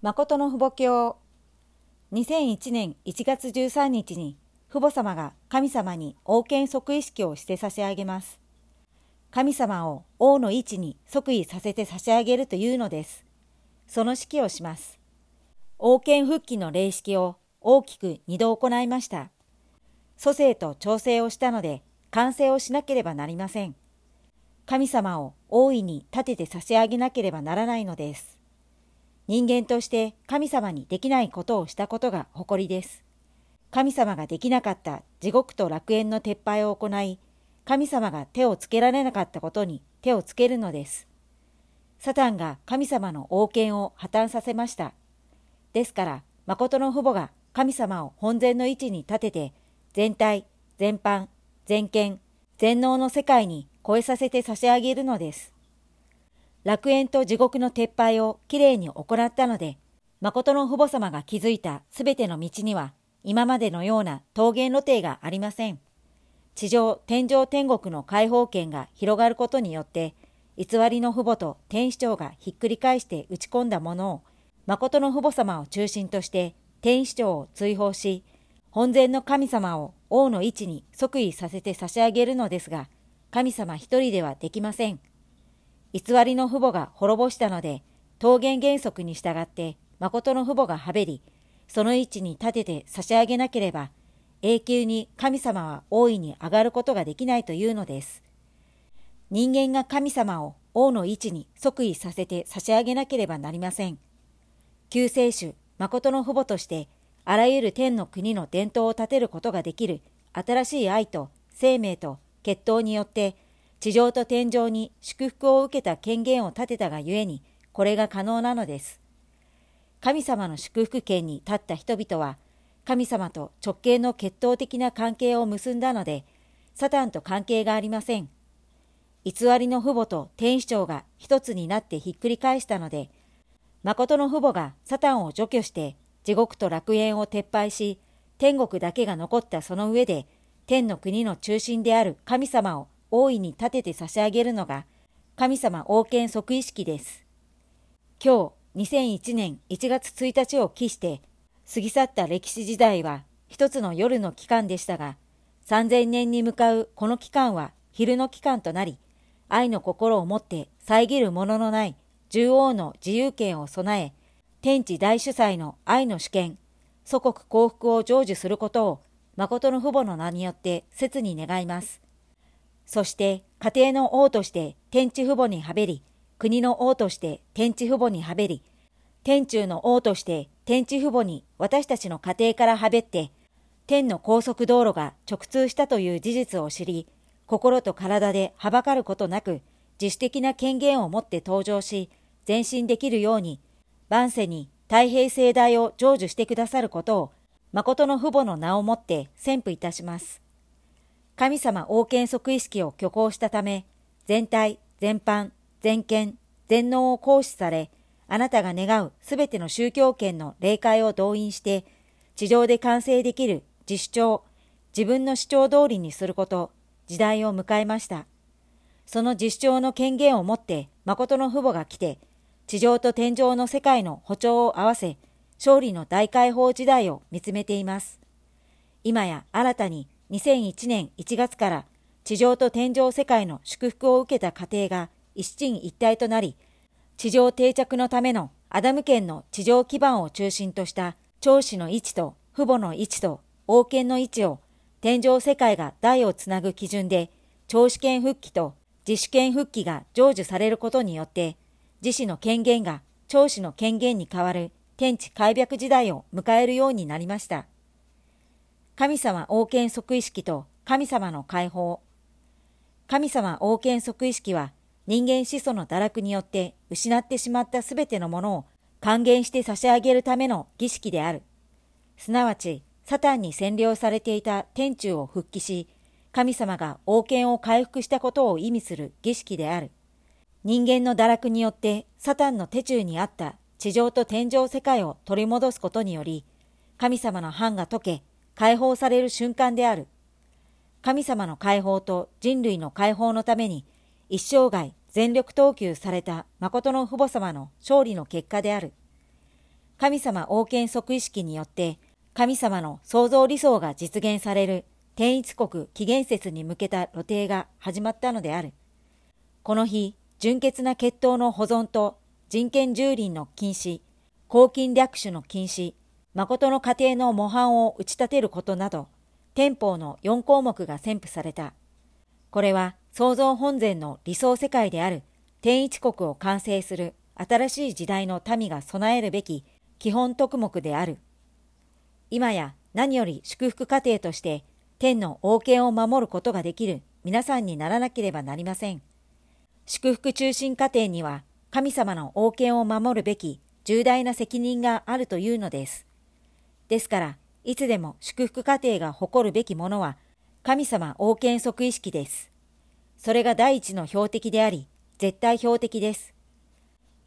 誠の父母教2001年1月13日に父母様が神様に王権即位式をして差し上げます。神様を王の位置に即位させて差し上げるというのです。その式をします。王権復帰の礼式を大きく二度行いました。蘇生と調整をしたので完成をしなければなりません。神様を大いに立てて差し上げなければならないのです。人間として神様にできないことをしたことが誇りです。神様ができなかった地獄と楽園の撤廃を行い、神様が手をつけられなかったことに手をつけるのです。サタンが神様の王権を破綻させました。ですから、誠の父母が神様を本然の位置に立てて、全体、全般、全権、全能の世界に超えさせて差し上げるのです。楽園と地獄の撤廃をきれいに行ったので、誠の父母様が築いたすべての道には、今までのような桃源露呈がありません。地上、天上天国の開放権が広がることによって、偽りの父母と天使長がひっくり返して打ち込んだものを、誠の父母様を中心として天使長を追放し、本然の神様を王の位置に即位させて差し上げるのですが、神様一人ではできません。偽りの父母が滅ぼしたので、桃源原則に従って、誠の父母がはべり、その位置に立てて差し上げなければ、永久に神様は大いに上がることができないというのです。人間が神様を王の位置に即位させて差し上げなければなりません。救世主、誠の父母として、あらゆる天の国の伝統を立てることができる新しい愛と生命と血統によって、地上と天上に祝福を受けた権限を立てたがゆえに、これが可能なのです。神様の祝福権に立った人々は、神様と直系の血統的な関係を結んだので、サタンと関係がありません。偽りの父母と天使長が一つになってひっくり返したので、誠の父母がサタンを除去して、地獄と楽園を撤廃し、天国だけが残ったその上で、天の国の中心である神様を大いに立てて差し上げるのが神様王権即位式です。今日2001年1月1日を期して過ぎ去った歴史時代は一つの夜の期間でしたが3000年に向かうこの期間は昼の期間となり愛の心を持って遮るもののない獣王の自由権を備え天地大主催の愛の主権祖国幸福を成就することを誠の父母の名によって切に願います。そして家庭の王として天地父母にはべり、国の王として天地父母にはべり、天中の王として天地父母に私たちの家庭からはべって、天の高速道路が直通したという事実を知り、心と体ではばかることなく、自主的な権限を持って登場し、前進できるように、万世に太平盛大を成就してくださることを、誠の父母の名をもって宣布いたします。神様王権即位式を挙行したため、全体、全般、全権、全能を行使され、あなたが願うすべての宗教権の霊界を動員して、地上で完成できる自主張、自分の主張通りにすること、時代を迎えました。その自主張の権限を持って、誠の父母が来て、地上と天上の世界の歩調を合わせ、勝利の大解放時代を見つめています。今や新たに2001年1月から地上と天上世界の祝福を受けた家庭が一進一退となり、地上定着のためのアダム圏の地上基盤を中心とした長子の位置と父母の位置と王権の位置を天上世界が代をつなぐ基準で長子権復帰と自主権復帰が成就されることによって自死の権限が長子の権限に代わる天地開闢時代を迎えるようになりました。神様王権即位式と神様の解放。神様王権即位式は人間始祖の堕落によって失ってしまったすべてのものを還元して差し上げるための儀式である。すなわち、サタンに占領されていた天中を復帰し、神様が王権を回復したことを意味する儀式である。人間の堕落によってサタンの手中にあった地上と天上世界を取り戻すことにより、神様の藩が解け、解放される瞬間である。神様の解放と人類の解放のために一生涯全力投球された誠の父母様の勝利の結果である。神様王権即意識によって神様の創造理想が実現される天一国紀元節に向けた露呈が始まったのである。この日、純潔な血統の保存と人権蹂躙の禁止、公金略取の禁止、誠の家庭の模範を打ち立てることなど、天法の4項目が宣布された。これは創造本然の理想世界である天一国を完成する新しい時代の民が備えるべき基本特目である。今や何より祝福家庭として天の王権を守ることができる皆さんにならなければなりません。祝福中心家庭には神様の王権を守るべき重大な責任があるというのです。ですから、いつでも祝福家庭が誇るべきものは神様王権即意識です。それが第一の標的であり、絶対標的です。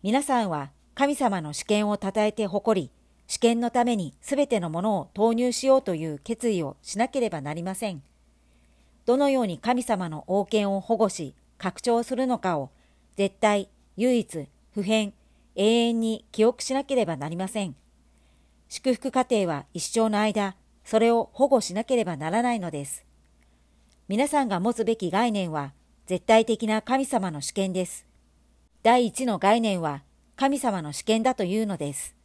皆さんは神様の主権を称えて誇り、主権のために全てのものを投入しようという決意をしなければなりません。どのように神様の王権を保護し、拡張するのかを、絶対、唯一、普遍、永遠に記憶しなければなりません。祝福家庭は一生の間、それを保護しなければならないのです。皆さんが持つべき概念は、絶対的な神様の主権です。第一の概念は、神様の主権だというのです。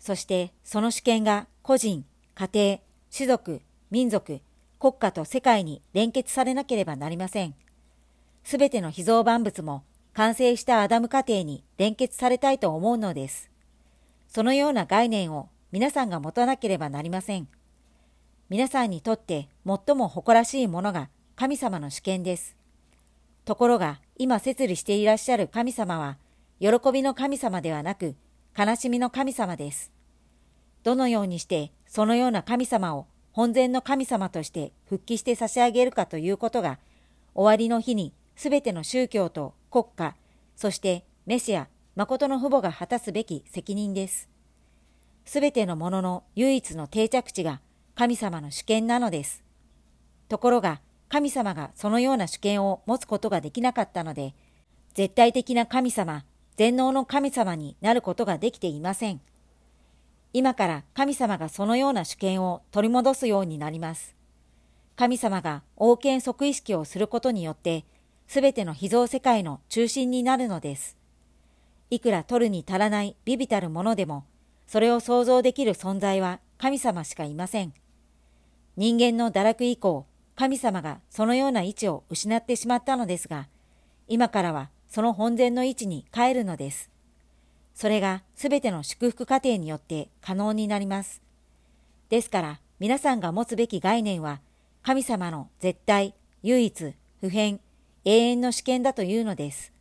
そして、その主権が個人、家庭、種族、民族、国家と世界に連結されなければなりません。すべての被造万物も完成したアダム家庭に連結されたいと思うのです。そのような概念を皆さんが持たなければなりません。皆さんにとって最も誇らしいものが神様の主権です。ところが今設理していらっしゃる神様は喜びの神様ではなく悲しみの神様です。どのようにしてそのような神様を本然の神様として復帰して差し上げるかということが終わりの日にすべての宗教と国家、そしてメシア、誠の父母が果たすべき責任です。すべてのものの唯一の定着地が神様の主権なのです。ところが、神様がそのような主権を持つことができなかったので、絶対的な神様、全能の神様になることができていません。今から神様がそのような主権を取り戻すようになります。神様が王権即意識をすることによって、すべての秘蔵世界の中心になるのです。いくら取るに足らないビビたるものでも、それを想像できる存在は神様しかいません。人間の堕落以降、神様がそのような位置を失ってしまったのですが、今からはその本然の位置に帰るのです。それがすべての祝福過程によって可能になります。ですから皆さんが持つべき概念は神様の絶対、唯一、普遍、永遠の主権だというのです。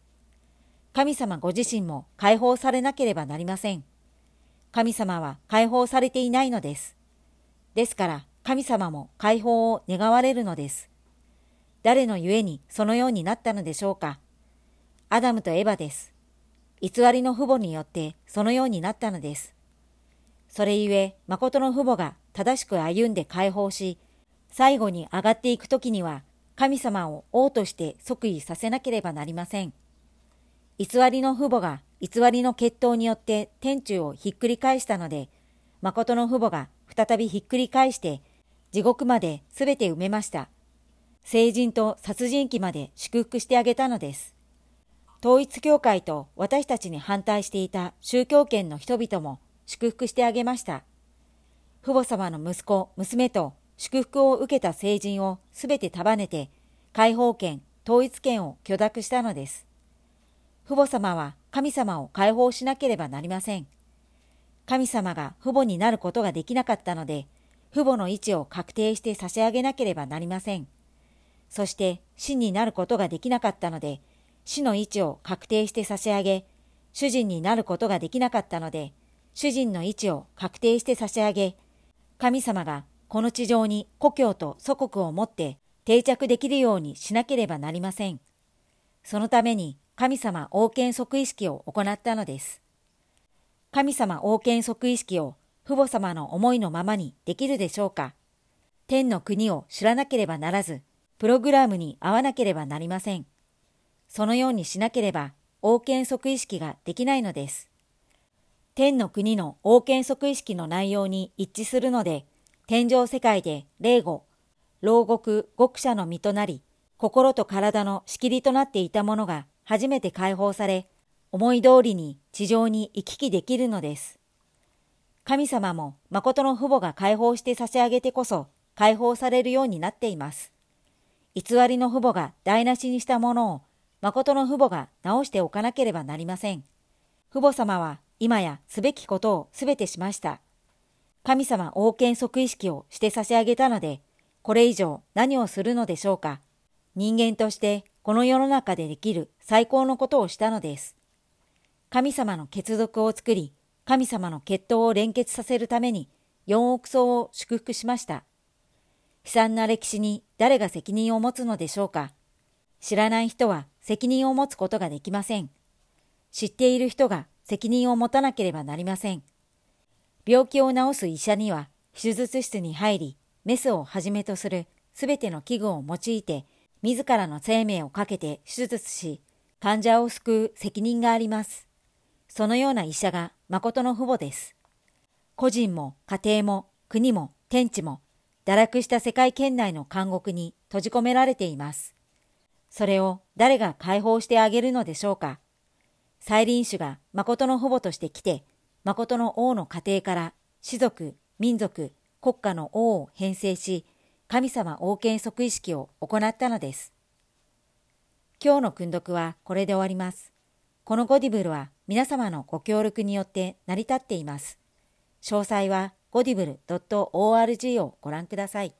神様ご自身も解放されなければなりません。神様は解放されていないのです。ですから神様も解放を願われるのです。誰のゆえにそのようになったのでしょうか。アダムとエバです。偽りの父母によってそのようになったのです。それゆえ、誠の父母が正しく歩んで解放し、最後に上がっていくときには、神様を王として即位させなければなりません。偽りの父母が偽りの決闘によって天中をひっくり返したので、誠の父母が再びひっくり返して地獄まで全て埋めました。成人と殺人鬼まで祝福してあげたのです。統一教会と私たちに反対していた宗教圏の人々も祝福してあげました。父母様の息子、娘と祝福を受けた成人を全て束ねて、解放権、統一権を許諾したのです。父母様は神様を解放しなければなりません。神様が父母になることができなかったので、父母の位置を確定して差し上げなければなりません。そして死になることができなかったので、死の位置を確定して差し上げ、主人になることができなかったので、主人の位置を確定して差し上げ、神様がこの地上に故郷と祖国を持って定着できるようにしなければなりません。そのために神様王権即意識を行ったのです。神様王権即意識を父母様の思いのままにできるでしょうか天の国を知らなければならず、プログラムに合わなければなりません。そのようにしなければ王権即意識ができないのです。天の国の王権即意識の内容に一致するので、天上世界で霊語、牢獄、極者の身となり、心と体の仕切りとなっていたものが初めて解放され、思い通りに地上に行き来できるのです。神様も誠の父母が解放して差し上げてこそ解放されるようになっています。偽りの父母が台無しにしたものを誠の父母が直しておかなければなりません。父母様は今やすべきことをすべてしました。神様王権即意識をして差し上げたので、これ以上何をするのでしょうか。人間としてこの世の中でできる最高のことをしたのです。神様の血族を作り、神様の血統を連結させるために4億層を祝福しました。悲惨な歴史に誰が責任を持つのでしょうか。知らない人は責任を持つことができません。知っている人が責任を持たなければなりません。病気を治す医者には手術室に入り、メスをはじめとするすべての器具を用いて、自らの生命をかけて手術し、患者を救う責任があります。そのような医者が誠の父母です。個人も家庭も国も天地も堕落した世界圏内の監獄に閉じ込められています。それを誰が解放してあげるのでしょうか。再臨主が誠の父母として来て、誠の王の家庭から士族、民族、国家の王を編成し、神様王権即意識を行ったのです。今日の訓読はこれで終わります。このゴディブルは皆様のご協力によって成り立っています。詳細はゴディブル .org をご覧ください。